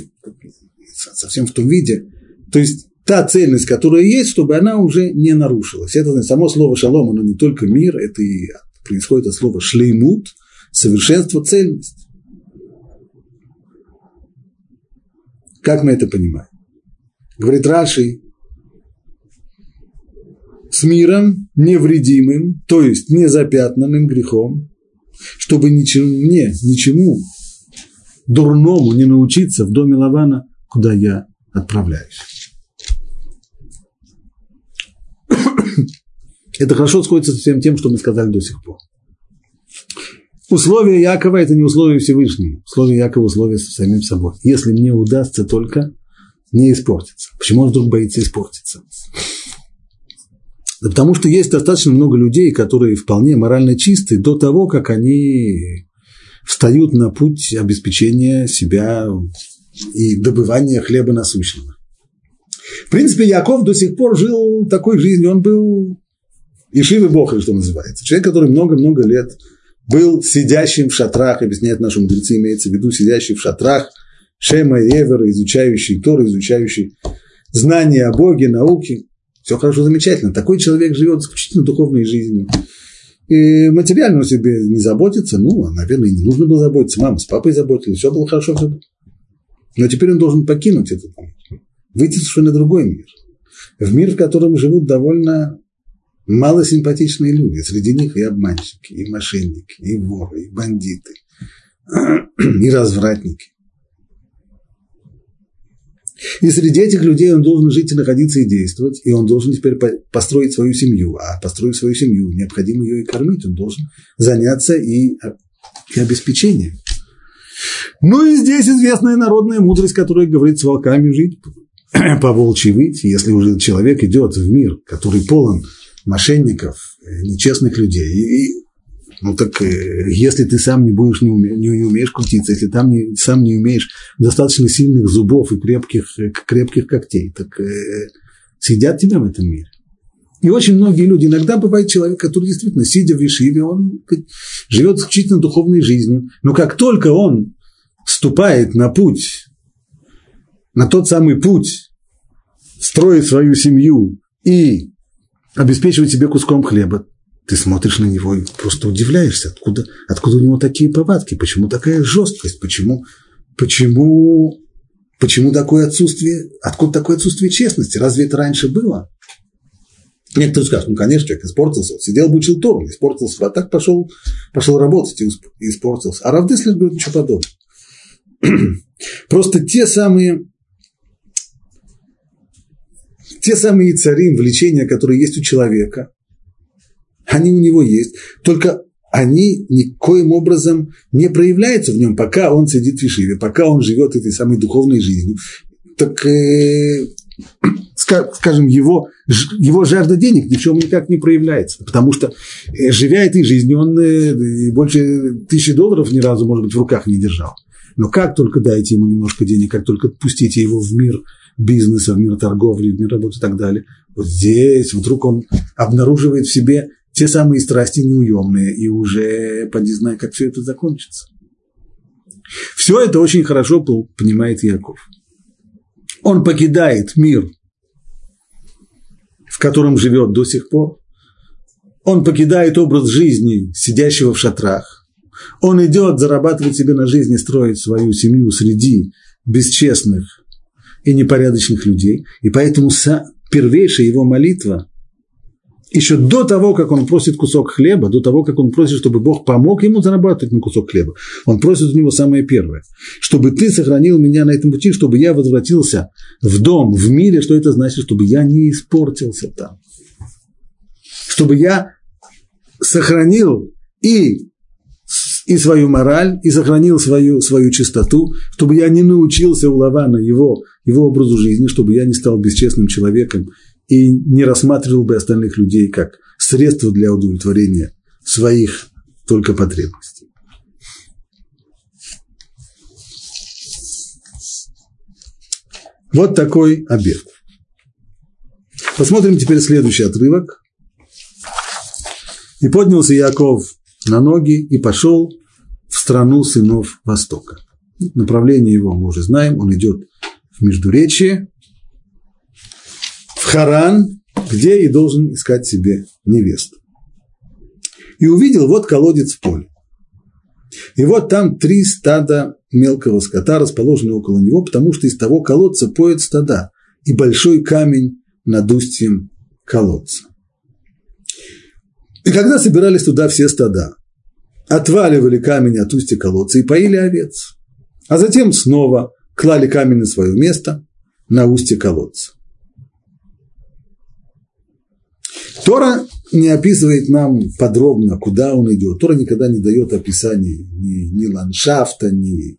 A: совсем в том виде, то есть та цельность, которая есть, чтобы она уже не нарушилась. Это само слово шалом, оно не только мир, это и происходит от слова шлеймут, совершенство, цельность. Как мы это понимаем? Говорит Раши, с миром невредимым, то есть незапятнанным грехом, чтобы ничему, не, ничему дурному не научиться в доме Лавана, куда я отправляюсь. Это хорошо сходится с всем тем, что мы сказали до сих пор. Условия Якова – это не условия Всевышнего. Условия Якова – условия с самим собой. Если мне удастся только не испортиться. Почему он вдруг боится испортиться? Да потому что есть достаточно много людей, которые вполне морально чисты до того, как они встают на путь обеспечения себя и добывания хлеба насущного. В принципе, Яков до сих пор жил такой жизнью, он был Ишивы Бога, что называется. Человек, который много-много лет был сидящим в шатрах, объясняет наши мудрецы, имеется в виду сидящий в шатрах, Шема и Эвера, изучающий Тор, изучающий знания о Боге, науки. Все хорошо, замечательно. Такой человек живет исключительно духовной жизнью. И материально он себе не заботится, ну, наверное, и не нужно было заботиться. Мама с папой заботились, все было хорошо, все было. Но теперь он должен покинуть этот мир, выйти совершенно другой мир. В мир, в котором живут довольно малосимпатичные люди. Среди них и обманщики, и мошенники, и воры, и бандиты, [clears throat] и развратники. И среди этих людей он должен жить и находиться и действовать, и он должен теперь построить свою семью. А построив свою семью, необходимо ее и кормить, он должен заняться и, и обеспечением. Ну и здесь известная народная мудрость, которая говорит с волками жить, [clears throat] по волчьи выйти. Если уже человек идет в мир, который полон мошенников, нечестных людей, и ну так э, если ты сам не будешь, не, уме, не, не умеешь крутиться, если там не, сам не умеешь достаточно сильных зубов и крепких, э, крепких когтей, так э, съедят тебя в этом мире. И очень многие люди, иногда бывает человек, который действительно, сидя в Вишиве, он живет исключительно духовной жизнью, но как только он ступает на путь, на тот самый путь, строить свою семью и обеспечивать себе куском хлеба, ты смотришь на него и просто удивляешься, откуда, откуда у него такие повадки, почему такая жесткость, почему, почему, почему такое отсутствие, откуда такое отсутствие честности, разве это раньше было? Некоторые скажут, ну, конечно, человек испортился, сидел бы учил испортился, а так пошел, пошел работать и испортился. А Равдеслер говорит ничего подобного. [clears throat] Просто те самые, те самые цари, влечения, которые есть у человека, они у него есть, только они никоим образом не проявляются в нем, пока он сидит в Ишиве, пока он живет этой самой духовной жизнью. Так, э, скажем, его, его жажда денег ни в чем никак не проявляется, потому что, э, живя этой жизнью, он э, больше тысячи долларов ни разу, может быть, в руках не держал. Но как только дайте ему немножко денег, как только пустите его в мир бизнеса, в мир торговли, в мир работы и так далее, вот здесь вдруг он обнаруживает в себе те самые страсти неуемные, и уже поди знай, как все это закончится. Все это очень хорошо понимает Яков. Он покидает мир, в котором живет до сих пор. Он покидает образ жизни сидящего в шатрах. Он идет зарабатывать себе на жизнь и строить свою семью среди бесчестных и непорядочных людей. И поэтому первейшая его молитва еще до того, как он просит кусок хлеба, до того, как он просит, чтобы Бог помог ему зарабатывать на кусок хлеба, он просит у него самое первое, чтобы ты сохранил меня на этом пути, чтобы я возвратился в дом, в мире, что это значит, чтобы я не испортился там, чтобы я сохранил и и свою мораль, и сохранил свою, свою чистоту, чтобы я не научился у Лавана его, его образу жизни, чтобы я не стал бесчестным человеком и не рассматривал бы остальных людей как средство для удовлетворения своих только потребностей. Вот такой обед. Посмотрим теперь следующий отрывок. И поднялся Яков на ноги и пошел в страну сынов Востока. Направление его мы уже знаем, он идет в Междуречие, в Харан, где и должен искать себе невесту. И увидел вот колодец в поле. И вот там три стада мелкого скота расположены около него, потому что из того колодца поют стада и большой камень над устьем колодца. И когда собирались туда все стада, отваливали камень от устья колодца и поили овец, а затем снова клали камень на свое место на устье колодца. Тора не описывает нам подробно, куда он идет. Тора никогда не дает описаний ни, ни ландшафта, ни,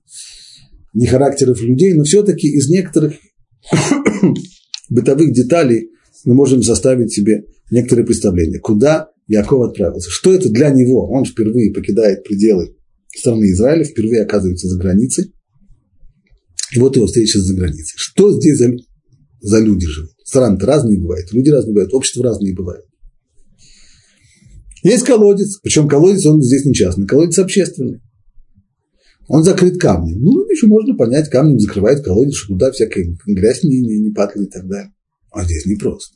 A: ни характеров людей, но все-таки из некоторых [coughs] бытовых деталей мы можем составить себе некоторые представления, куда Яков отправился. Что это для него? Он впервые покидает пределы страны Израиля, впервые оказывается за границей. И вот его встреча за границей. Что здесь за, за люди живут? Страны-то разные бывают, люди разные бывают, общества разные бывают. Есть колодец, причем колодец он здесь не частный, колодец общественный. Он закрыт камнем. Ну, еще можно понять, камнем закрывает колодец, чтобы туда всякая грязь не, не, не падала и так далее. А здесь не просто.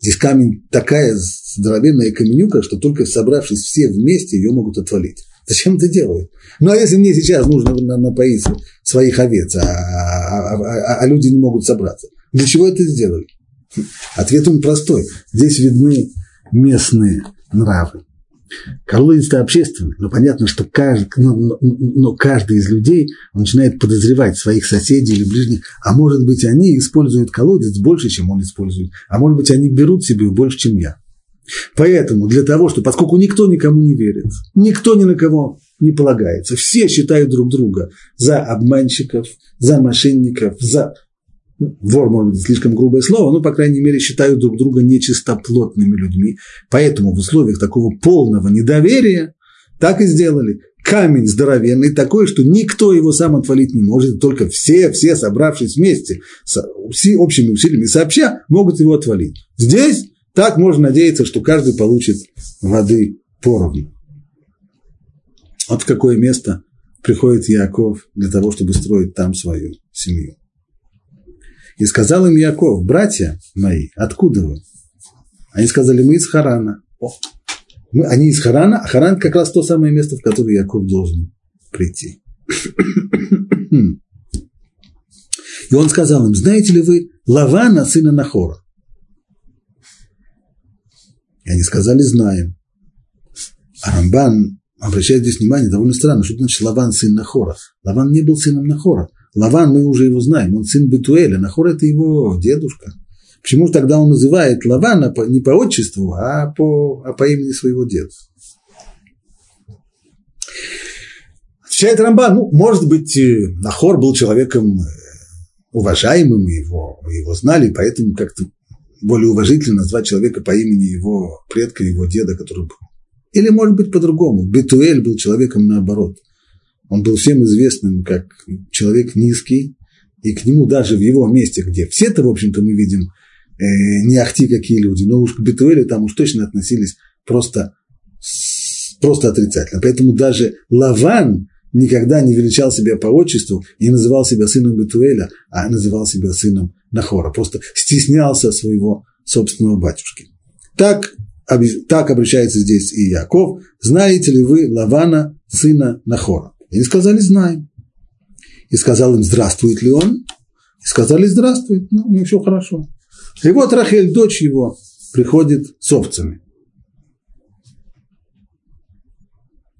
A: Здесь камень такая здоровенная каменюка, что только собравшись все вместе, ее могут отвалить. Зачем это делают? Ну, а если мне сейчас нужно напоить своих овец, а, а, а, а люди не могут собраться, для чего это сделали? Ответ он простой. Здесь видны местные нравы. Колодец-то общественный, но понятно, что каждый, но, но, но каждый из людей он начинает подозревать своих соседей или ближних, а может быть, они используют колодец больше, чем он использует, а может быть, они берут себе больше, чем я. Поэтому для того, что, поскольку никто никому не верит, никто ни на кого не полагается, все считают друг друга за обманщиков, за мошенников, за вор, может быть, слишком грубое слово, но, по крайней мере, считают друг друга нечистоплотными людьми. Поэтому в условиях такого полного недоверия так и сделали. Камень здоровенный такой, что никто его сам отвалить не может, только все, все, собравшись вместе, с общими усилиями сообща, могут его отвалить. Здесь так можно надеяться, что каждый получит воды поровну. Вот в какое место приходит Яков для того, чтобы строить там свою семью. И сказал им Яков, братья мои, откуда вы? Они сказали, мы из Харана. Мы, они из Харана, а Харан как раз то самое место, в которое Яков должен прийти. И он сказал им, знаете ли вы Лавана, сына Нахора? И они сказали, знаем. А Рамбан обращает здесь внимание, довольно странно, что значит Лаван, сын Нахора. Лаван не был сыном Нахора. Лаван, мы уже его знаем, он сын Бетуэля, Нахор – это его дедушка. Почему тогда он называет Лавана не по отчеству, а по, а по имени своего деда? Отвечает Рамбан, ну, может быть, э, Нахор был человеком э, уважаемым, его, его знали, поэтому как-то более уважительно назвать человека по имени его предка, его деда, который был. Или, может быть, по-другому. Бетуэль был человеком наоборот – он был всем известным как человек низкий, и к нему даже в его месте, где все-то, в общем-то, мы видим э, не ахти какие люди, но уж к Бетуэлю там уж точно относились просто, просто отрицательно. Поэтому даже Лаван никогда не величал себя по отчеству и не называл себя сыном Бетуэля, а называл себя сыном Нахора. Просто стеснялся своего собственного батюшки. Так, так обращается здесь и Яков. Знаете ли вы Лавана, сына Нахора? Они сказали, знаем. И сказал им, здравствует ли он? И сказали, здравствует, ну, ну все хорошо. И вот Рахель, дочь его, приходит с овцами.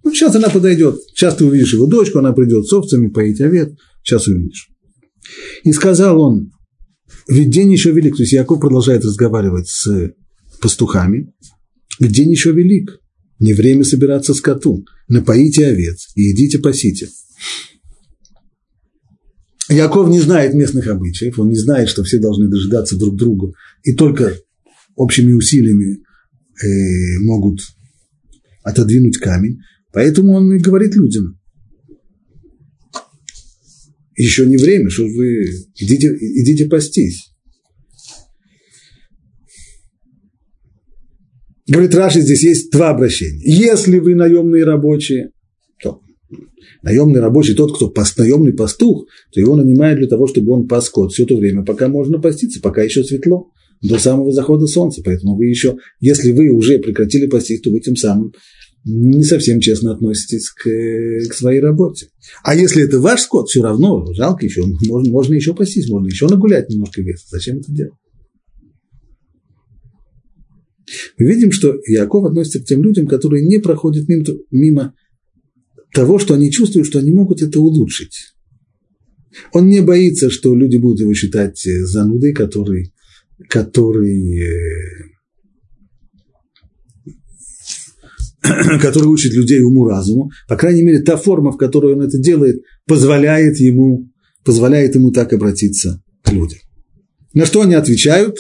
A: Ну, сейчас она подойдет, сейчас ты увидишь его дочку, она придет с овцами поить овец, сейчас увидишь. И сказал он, ведь день еще велик, то есть Яков продолжает разговаривать с пастухами, день еще велик, не время собираться скоту. Напоите овец и идите пасите. Яков не знает местных обычаев, он не знает, что все должны дожидаться друг друга, и только общими усилиями э, могут отодвинуть камень. Поэтому он и говорит людям, еще не время, что вы идите, идите пастись. Говорит Раши, здесь есть два обращения. Если вы наемные рабочие, то наемный рабочий, тот, кто паст, наемный пастух, то его нанимают для того, чтобы он пас скот все то время, пока можно паститься, пока еще светло, до самого захода солнца. Поэтому вы еще, если вы уже прекратили пастись, то вы тем самым не совсем честно относитесь к, к своей работе. А если это ваш скот, все равно жалко еще, можно, можно еще пастись, можно еще нагулять немножко веса. Зачем это делать? Мы видим, что Яков относится к тем людям, которые не проходят мимо, того, что они чувствуют, что они могут это улучшить. Он не боится, что люди будут его считать э, занудой, который, который, э, [clears throat] который учит людей уму-разуму. По крайней мере, та форма, в которой он это делает, позволяет ему, позволяет ему так обратиться к людям. На что они отвечают?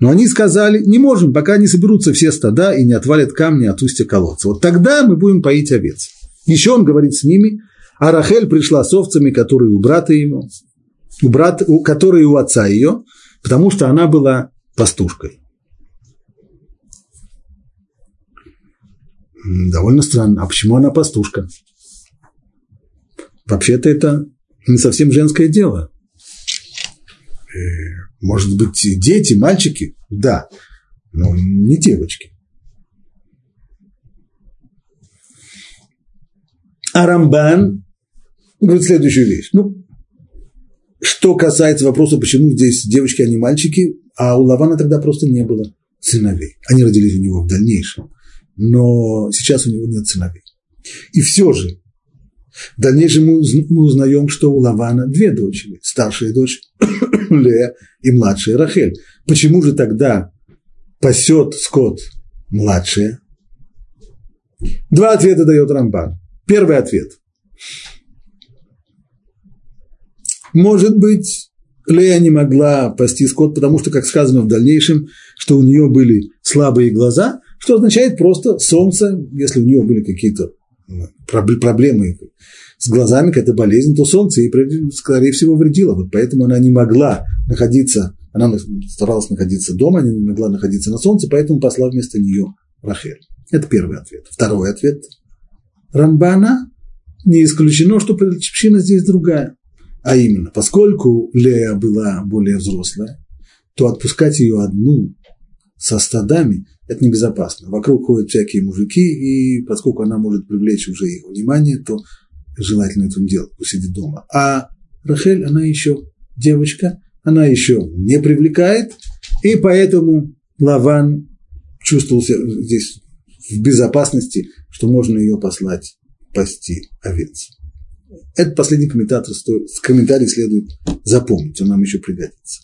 A: Но они сказали, не можем, пока не соберутся все стада и не отвалят камни от устья колодца. Вот тогда мы будем поить овец. Еще он говорит с ними, а Рахель пришла с овцами, которые у брата ему, у брата, у, которые у отца ее, потому что она была пастушкой. Довольно странно. А почему она пастушка? Вообще-то это не совсем женское дело. Может быть, дети, мальчики? Да, но не девочки. А Рамбан говорит следующую вещь. Ну, что касается вопроса, почему здесь девочки, а не мальчики, а у Лавана тогда просто не было сыновей. Они родились у него в дальнейшем, но сейчас у него нет сыновей. И все же, в дальнейшем мы узнаем, что у Лавана две дочери. Старшая дочь [clears throat] Лея и младшая Рахель. Почему же тогда пасет скот младшая? Два ответа дает Рамбан. Первый ответ. Может быть, Лея не могла пасти скот, потому что, как сказано в дальнейшем, что у нее были слабые глаза, что означает просто солнце, если у нее были какие-то проблемы с глазами, какая-то болезнь, то солнце ей, скорее всего, вредило. Вот поэтому она не могла находиться, она старалась находиться дома, она не могла находиться на солнце, поэтому посла вместо нее Рахель. Это первый ответ. Второй ответ – Рамбана не исключено, что причина здесь другая. А именно, поскольку Лея была более взрослая, то отпускать ее одну со стадами – это небезопасно. Вокруг ходят всякие мужики, и поскольку она может привлечь уже их внимание, то желательно это делать, посидеть дома. А Рахель, она еще девочка, она еще не привлекает, и поэтому Лаван чувствовал себя здесь в безопасности, что можно ее послать пасти овец. Этот последний комментатор стоит, комментарий следует запомнить, он нам еще пригодится.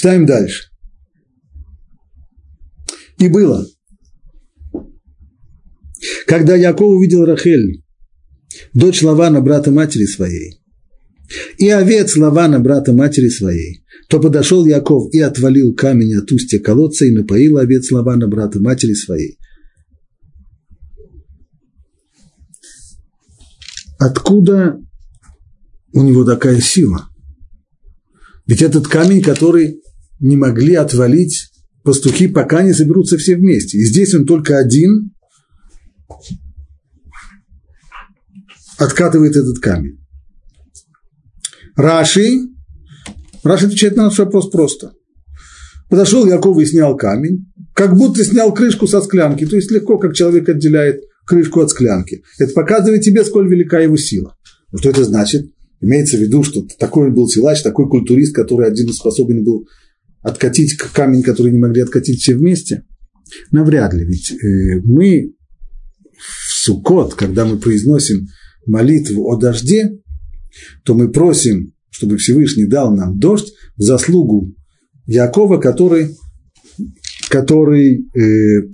A: Читаем дальше. И было, когда Яков увидел Рахель, дочь Лавана, брата матери своей, и овец Лавана, брата матери своей, то подошел Яков и отвалил камень от устья колодца и напоил овец Лавана, брата матери своей. Откуда у него такая сила? Ведь этот камень, который не могли отвалить пастухи, пока не соберутся все вместе. И здесь он только один откатывает этот камень. Раши, Раши отвечает на наш вопрос просто. Подошел Яков и снял камень, как будто снял крышку со склянки, то есть легко, как человек отделяет крышку от склянки. Это показывает тебе, сколь велика его сила. Что это значит? Имеется в виду, что такой был силач, такой культурист, который один способен был откатить камень, который не могли откатить все вместе? Навряд ли, ведь э, мы в Суккот, когда мы произносим молитву о дожде, то мы просим, чтобы Всевышний дал нам дождь в заслугу Якова, который, который э,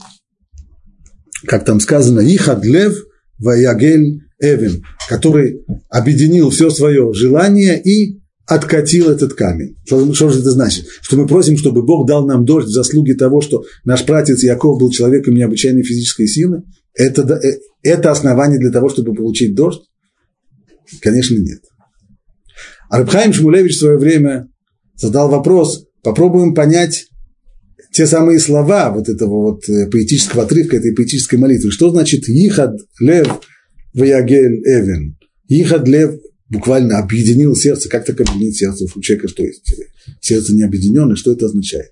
A: как там сказано, Ихадлев Ваягель Эвен, который объединил все свое желание и откатил этот камень. Что, что же это значит? Что мы просим, чтобы Бог дал нам дождь в заслуге того, что наш пратец Яков был человеком необычайной физической силы? Это, э, это основание для того, чтобы получить дождь? Конечно, нет. А Рабхаим Шмулевич в свое время задал вопрос, попробуем понять те самые слова вот этого вот э, поэтического отрывка, этой поэтической молитвы. Что значит «Ихад лев ваягель эвен»? «Ихад лев» буквально объединил сердце. Как так объединить сердце у человека? Что есть? Сердце не объединенное, что это означает?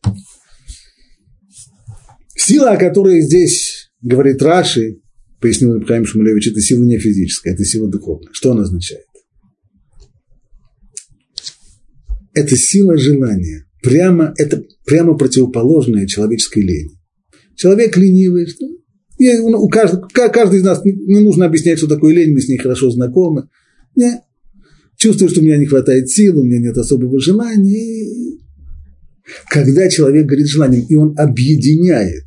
A: Сила, о которой здесь говорит Раши, пояснил Ибрахим Шмулевич, это сила не физическая, это сила духовная. Что она означает? Это сила желания. Прямо, это прямо противоположное человеческой лени. Человек ленивый, что у каждого, каждый из нас не нужно объяснять, что такое лень, мы с ней хорошо знакомы. Не, чувствую, что у меня не хватает сил, у меня нет особого желания. Когда человек говорит желанием, и он объединяет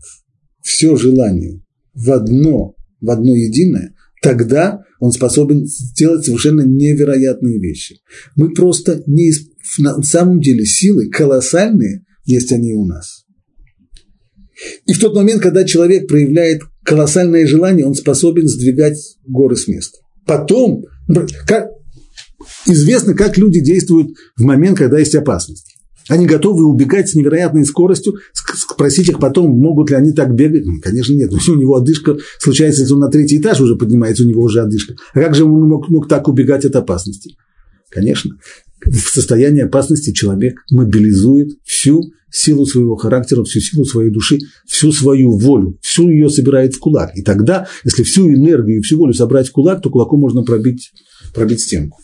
A: все желание в одно, в одно единое, тогда он способен сделать совершенно невероятные вещи. Мы просто не, на самом деле силы колоссальные есть они у нас. И в тот момент, когда человек проявляет колоссальное желание, он способен сдвигать горы с места. Потом, как, известно, как люди действуют в момент, когда есть опасность. Они готовы убегать с невероятной скоростью, спросить их потом, могут ли они так бегать. Ну, конечно, нет. Если [laughs] у него одышка случается, если он на третий этаж уже поднимается, у него уже одышка. А как же он мог, мог так убегать от опасности? Конечно, в состоянии опасности человек мобилизует всю силу своего характера, всю силу своей души, всю свою волю, всю ее собирает в кулак. И тогда, если всю энергию и всю волю собрать в кулак, то кулаком можно пробить, пробить стенку.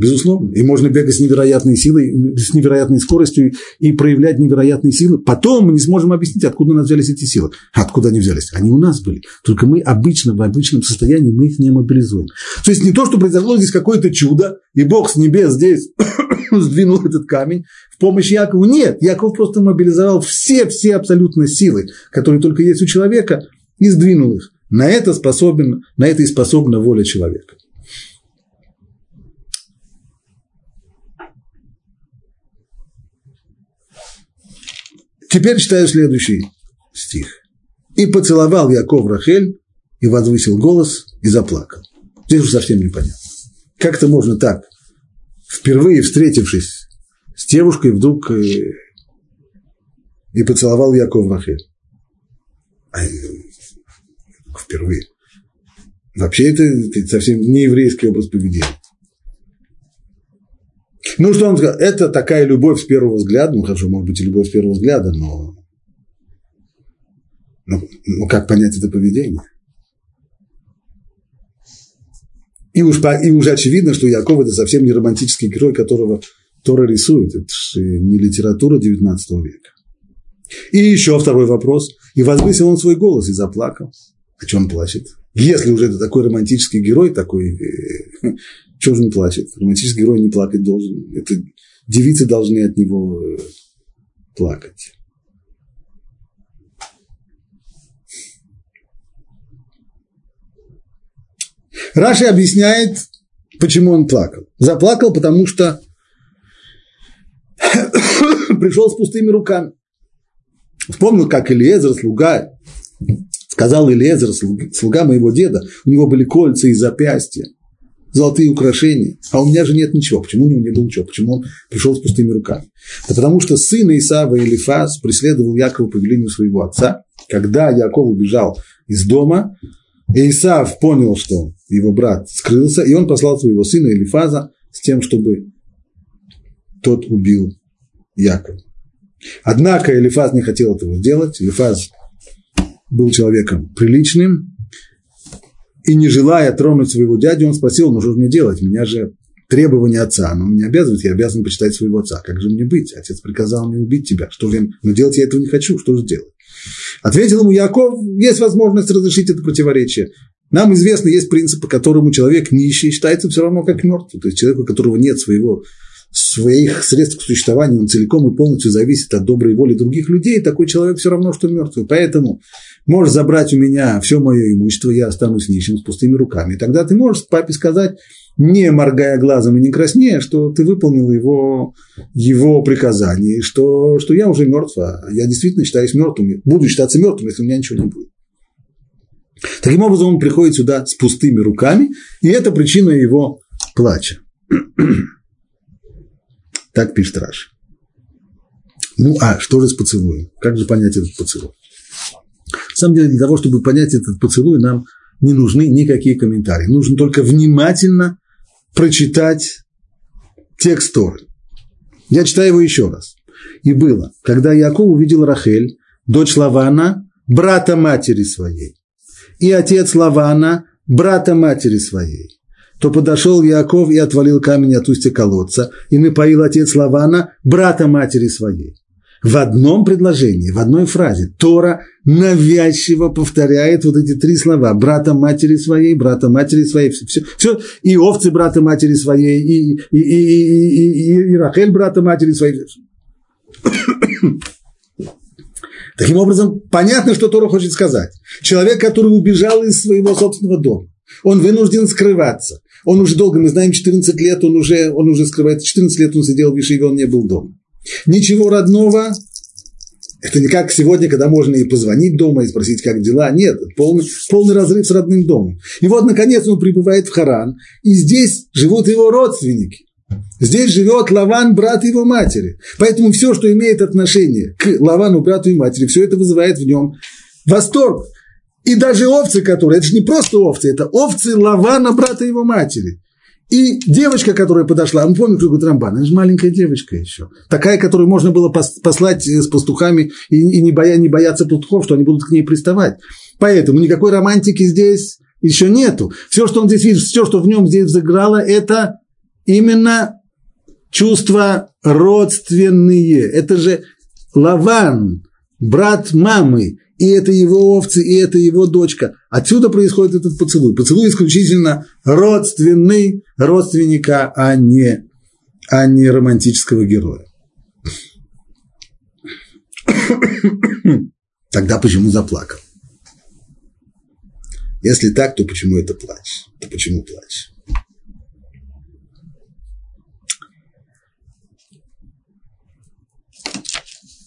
A: Безусловно. И можно бегать с невероятной силой, с невероятной скоростью и проявлять невероятные силы. Потом мы не сможем объяснить, откуда у нас взялись эти силы. Откуда они взялись? Они у нас были. Только мы обычно, в обычном состоянии мы их не мобилизуем. То есть не то, что произошло здесь какое-то чудо, и Бог с небес здесь [coughs] сдвинул этот камень в помощь Якову. Нет, Яков просто мобилизовал все-все абсолютно силы, которые только есть у человека, и сдвинул их. На это, способен, на это и способна воля человека. Теперь читаю следующий стих. «И поцеловал Яков Рахель, и возвысил голос, и заплакал». Здесь уже совсем непонятно. Как это можно так, впервые встретившись с девушкой, вдруг и, э, и поцеловал Яков Рахель? А, впервые. Вообще это, это совсем не еврейский образ поведения. Ну, что он сказал? Это такая любовь с первого взгляда. Ну, хорошо, может быть, и любовь с первого взгляда, но... Ну, ну как понять это поведение? И уж, и уже очевидно, что Яков – это совсем не романтический герой, которого Тора рисует. Это же не литература XIX века. И еще второй вопрос. И возвысил он свой голос и заплакал. О чем плачет? Если уже это такой романтический герой, такой э, [laughs] чего же он плачет? Романтический герой не плакать должен. Это девицы должны от него э, плакать. Раши объясняет, почему он плакал. Заплакал, потому что [coughs] пришел с пустыми руками. Вспомнил, как Илиезер, слуга, сказал Илиезер, слуга моего деда, у него были кольца и запястья золотые украшения, а у меня же нет ничего. Почему у него не было ничего? Почему он пришел с пустыми руками? Да потому что сын Исава Элифаз преследовал Якова по велению своего отца. Когда Яков убежал из дома, Исав понял, что его брат скрылся, и он послал своего сына Элифаза с тем, чтобы тот убил Якова. Однако Элифаз не хотел этого сделать. Элифаз был человеком приличным, и не желая тронуть своего дядю, он спросил, ну что же мне делать? Меня же требование отца, оно меня обязывает, я обязан почитать своего отца. Как же мне быть? Отец приказал мне убить тебя. Что же, но делать я этого не хочу, что же делать? Ответил ему Яков, есть возможность разрешить это противоречие. Нам известно, есть принцип, по которому человек нищий считается все равно как мертвый. То есть человек, у которого нет своего, своих средств к существованию, он целиком и полностью зависит от доброй воли других людей, такой человек все равно, что мертвый. Поэтому можешь забрать у меня все мое имущество, я останусь нищим с пустыми руками. И тогда ты можешь папе сказать, не моргая глазом и не краснея, что ты выполнил его, его приказание, что, что я уже мертв, а я действительно считаюсь мертвым, буду считаться мертвым, если у меня ничего не будет. Таким образом, он приходит сюда с пустыми руками, и это причина его плача. Так пишет Раш. Ну, а что же с поцелуем? Как же понять этот поцелуй? На самом деле, для того, чтобы понять этот поцелуй, нам не нужны никакие комментарии. Нужно только внимательно прочитать текст Торы. Я читаю его еще раз. И было, когда Яков увидел Рахель, дочь Лавана, брата матери своей, и отец Лавана, брата матери своей, то подошел Яков и отвалил камень от устья колодца, и напоил отец Лавана, брата матери своей в одном предложении, в одной фразе Тора навязчиво повторяет вот эти три слова брата матери своей, брата матери своей, все, все, и овцы брата матери своей, и, и, и, и, и, и Рахель брата матери своей. [coughs] Таким образом, понятно, что Тора хочет сказать. Человек, который убежал из своего собственного дома, он вынужден скрываться. Он уже долго, мы знаем, 14 лет, он уже, он уже скрывается, 14 лет он сидел в Вишиве, он не был дома. Ничего родного. Это не как сегодня, когда можно и позвонить дома, и спросить, как дела. Нет, полный, полный разрыв с родным домом. И вот, наконец, он прибывает в Харан, и здесь живут его родственники. Здесь живет Лаван, брат его матери. Поэтому все, что имеет отношение к Лавану, брату и матери, все это вызывает в нем восторг. И даже овцы, которые, это же не просто овцы, это овцы Лавана, брата его матери. И девочка, которая подошла, мы помним, кто Рамбан, она же маленькая девочка еще. Такая, которую можно было послать с пастухами и не, боя, не бояться пастухов, что они будут к ней приставать. Поэтому никакой романтики здесь еще нету. Все, что он здесь видит, все, что в нем здесь взыграло, это именно чувства родственные. Это же Лаван, брат мамы, и это его овцы, и это его дочка. Отсюда происходит этот поцелуй. Поцелуй исключительно родственный родственника, а не, а не романтического героя. [coughs] Тогда почему заплакал? Если так, то почему это плач? То почему плач?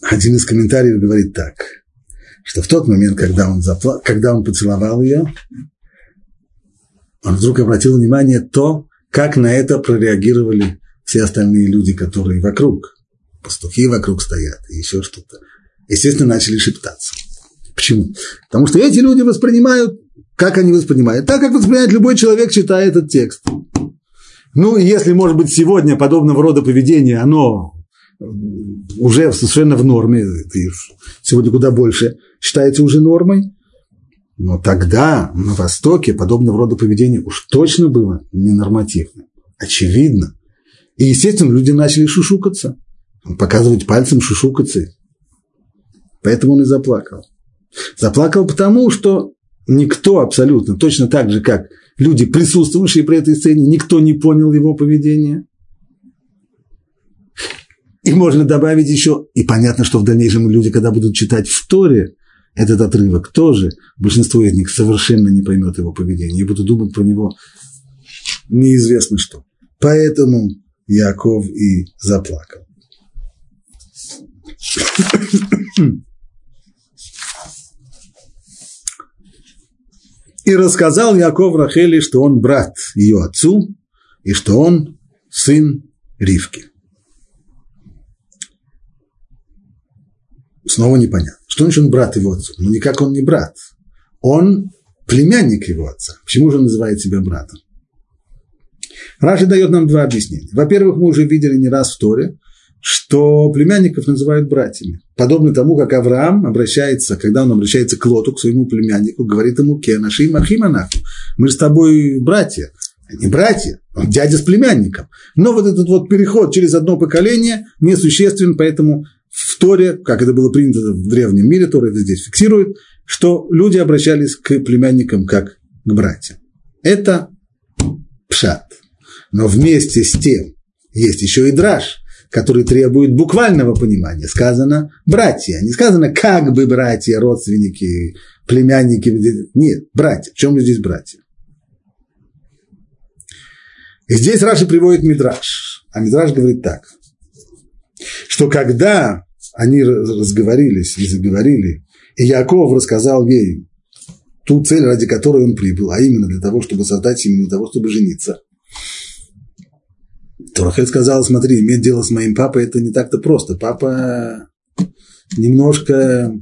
A: Один из комментариев говорит так – что в тот момент, когда он, запла... когда он поцеловал ее, он вдруг обратил внимание то, как на это прореагировали все остальные люди, которые вокруг. Пастухи вокруг стоят, и еще что-то. Естественно, начали шептаться. Почему? Потому что эти люди воспринимают, как они воспринимают, так, как воспринимает любой человек, читая этот текст. Ну, и если, может быть, сегодня подобного рода поведение, оно уже совершенно в норме, сегодня куда больше, считается уже нормой, но тогда на Востоке подобного рода поведение уж точно было ненормативным, очевидно. И, естественно, люди начали шушукаться, показывать пальцем шушукаться. Поэтому он и заплакал. Заплакал потому, что никто абсолютно, точно так же, как люди, присутствующие при этой сцене, никто не понял его поведения. И можно добавить еще, и понятно, что в дальнейшем люди, когда будут читать в Торе этот отрывок, тоже большинство из них совершенно не поймет его поведение и будут думать про него неизвестно что. Поэтому Яков и заплакал. И рассказал Яков Рахели, что он брат ее отцу, и что он сын Ривки. Снова непонятно. Что значит он брат его отцу? Ну, никак он не брат. Он племянник его отца. Почему же он называет себя братом? Раши дает нам два объяснения. Во-первых, мы уже видели не раз в Торе, что племянников называют братьями. Подобно тому, как Авраам обращается, когда он обращается к Лоту, к своему племяннику, говорит ему «Кенаши Махиманаху». Мы же с тобой братья. Они братья, он дядя с племянником. Но вот этот вот переход через одно поколение несуществен, поэтому в Торе, как это было принято в древнем мире, Тора это здесь фиксирует, что люди обращались к племянникам как к братьям. Это пшат. Но вместе с тем есть еще и драж, который требует буквального понимания. Сказано братья, не сказано как бы братья, родственники, племянники. Нет, братья. В чем здесь братья? И здесь Раши приводит Мидраш. А Мидраш говорит так, что когда они разговорились и заговорили, и Яков рассказал ей ту цель, ради которой он прибыл, а именно для того, чтобы создать семью, для того, чтобы жениться, то Рахель сказала, смотри, иметь дело с моим папой – это не так-то просто. Папа немножко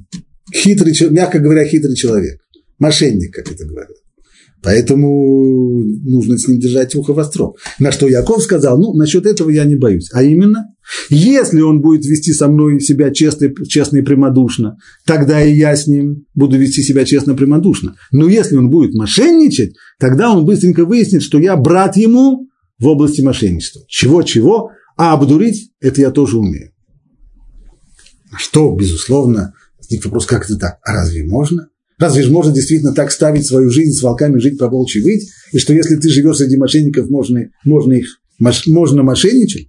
A: хитрый, мягко говоря, хитрый человек. Мошенник, как это говорят. Поэтому нужно с ним держать ухо востро. На что Яков сказал, ну, насчет этого я не боюсь. А именно, если он будет вести со мной себя честно, честно и прямодушно, тогда и я с ним буду вести себя честно и прямодушно. Но если он будет мошенничать, тогда он быстренько выяснит, что я брат ему в области мошенничества. Чего-чего, а обдурить – это я тоже умею. Что, безусловно, возник вопрос, как это так? А разве можно? Разве же можно действительно так ставить свою жизнь с волками, жить по волчьи выть? И что если ты живешь среди мошенников, можно, можно, их, можно мошенничать?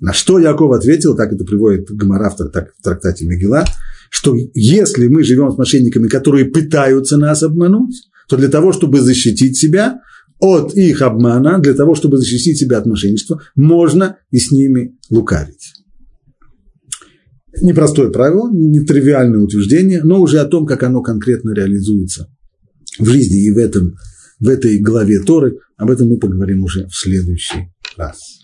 A: На что Яков ответил, так это приводит Гамарафтор так в трактате Мегила, что если мы живем с мошенниками, которые пытаются нас обмануть, то для того, чтобы защитить себя от их обмана, для того, чтобы защитить себя от мошенничества, можно и с ними лукавить непростое правило, нетривиальное утверждение, но уже о том, как оно конкретно реализуется в жизни и в, этом, в этой главе Торы, об этом мы поговорим уже в следующий раз.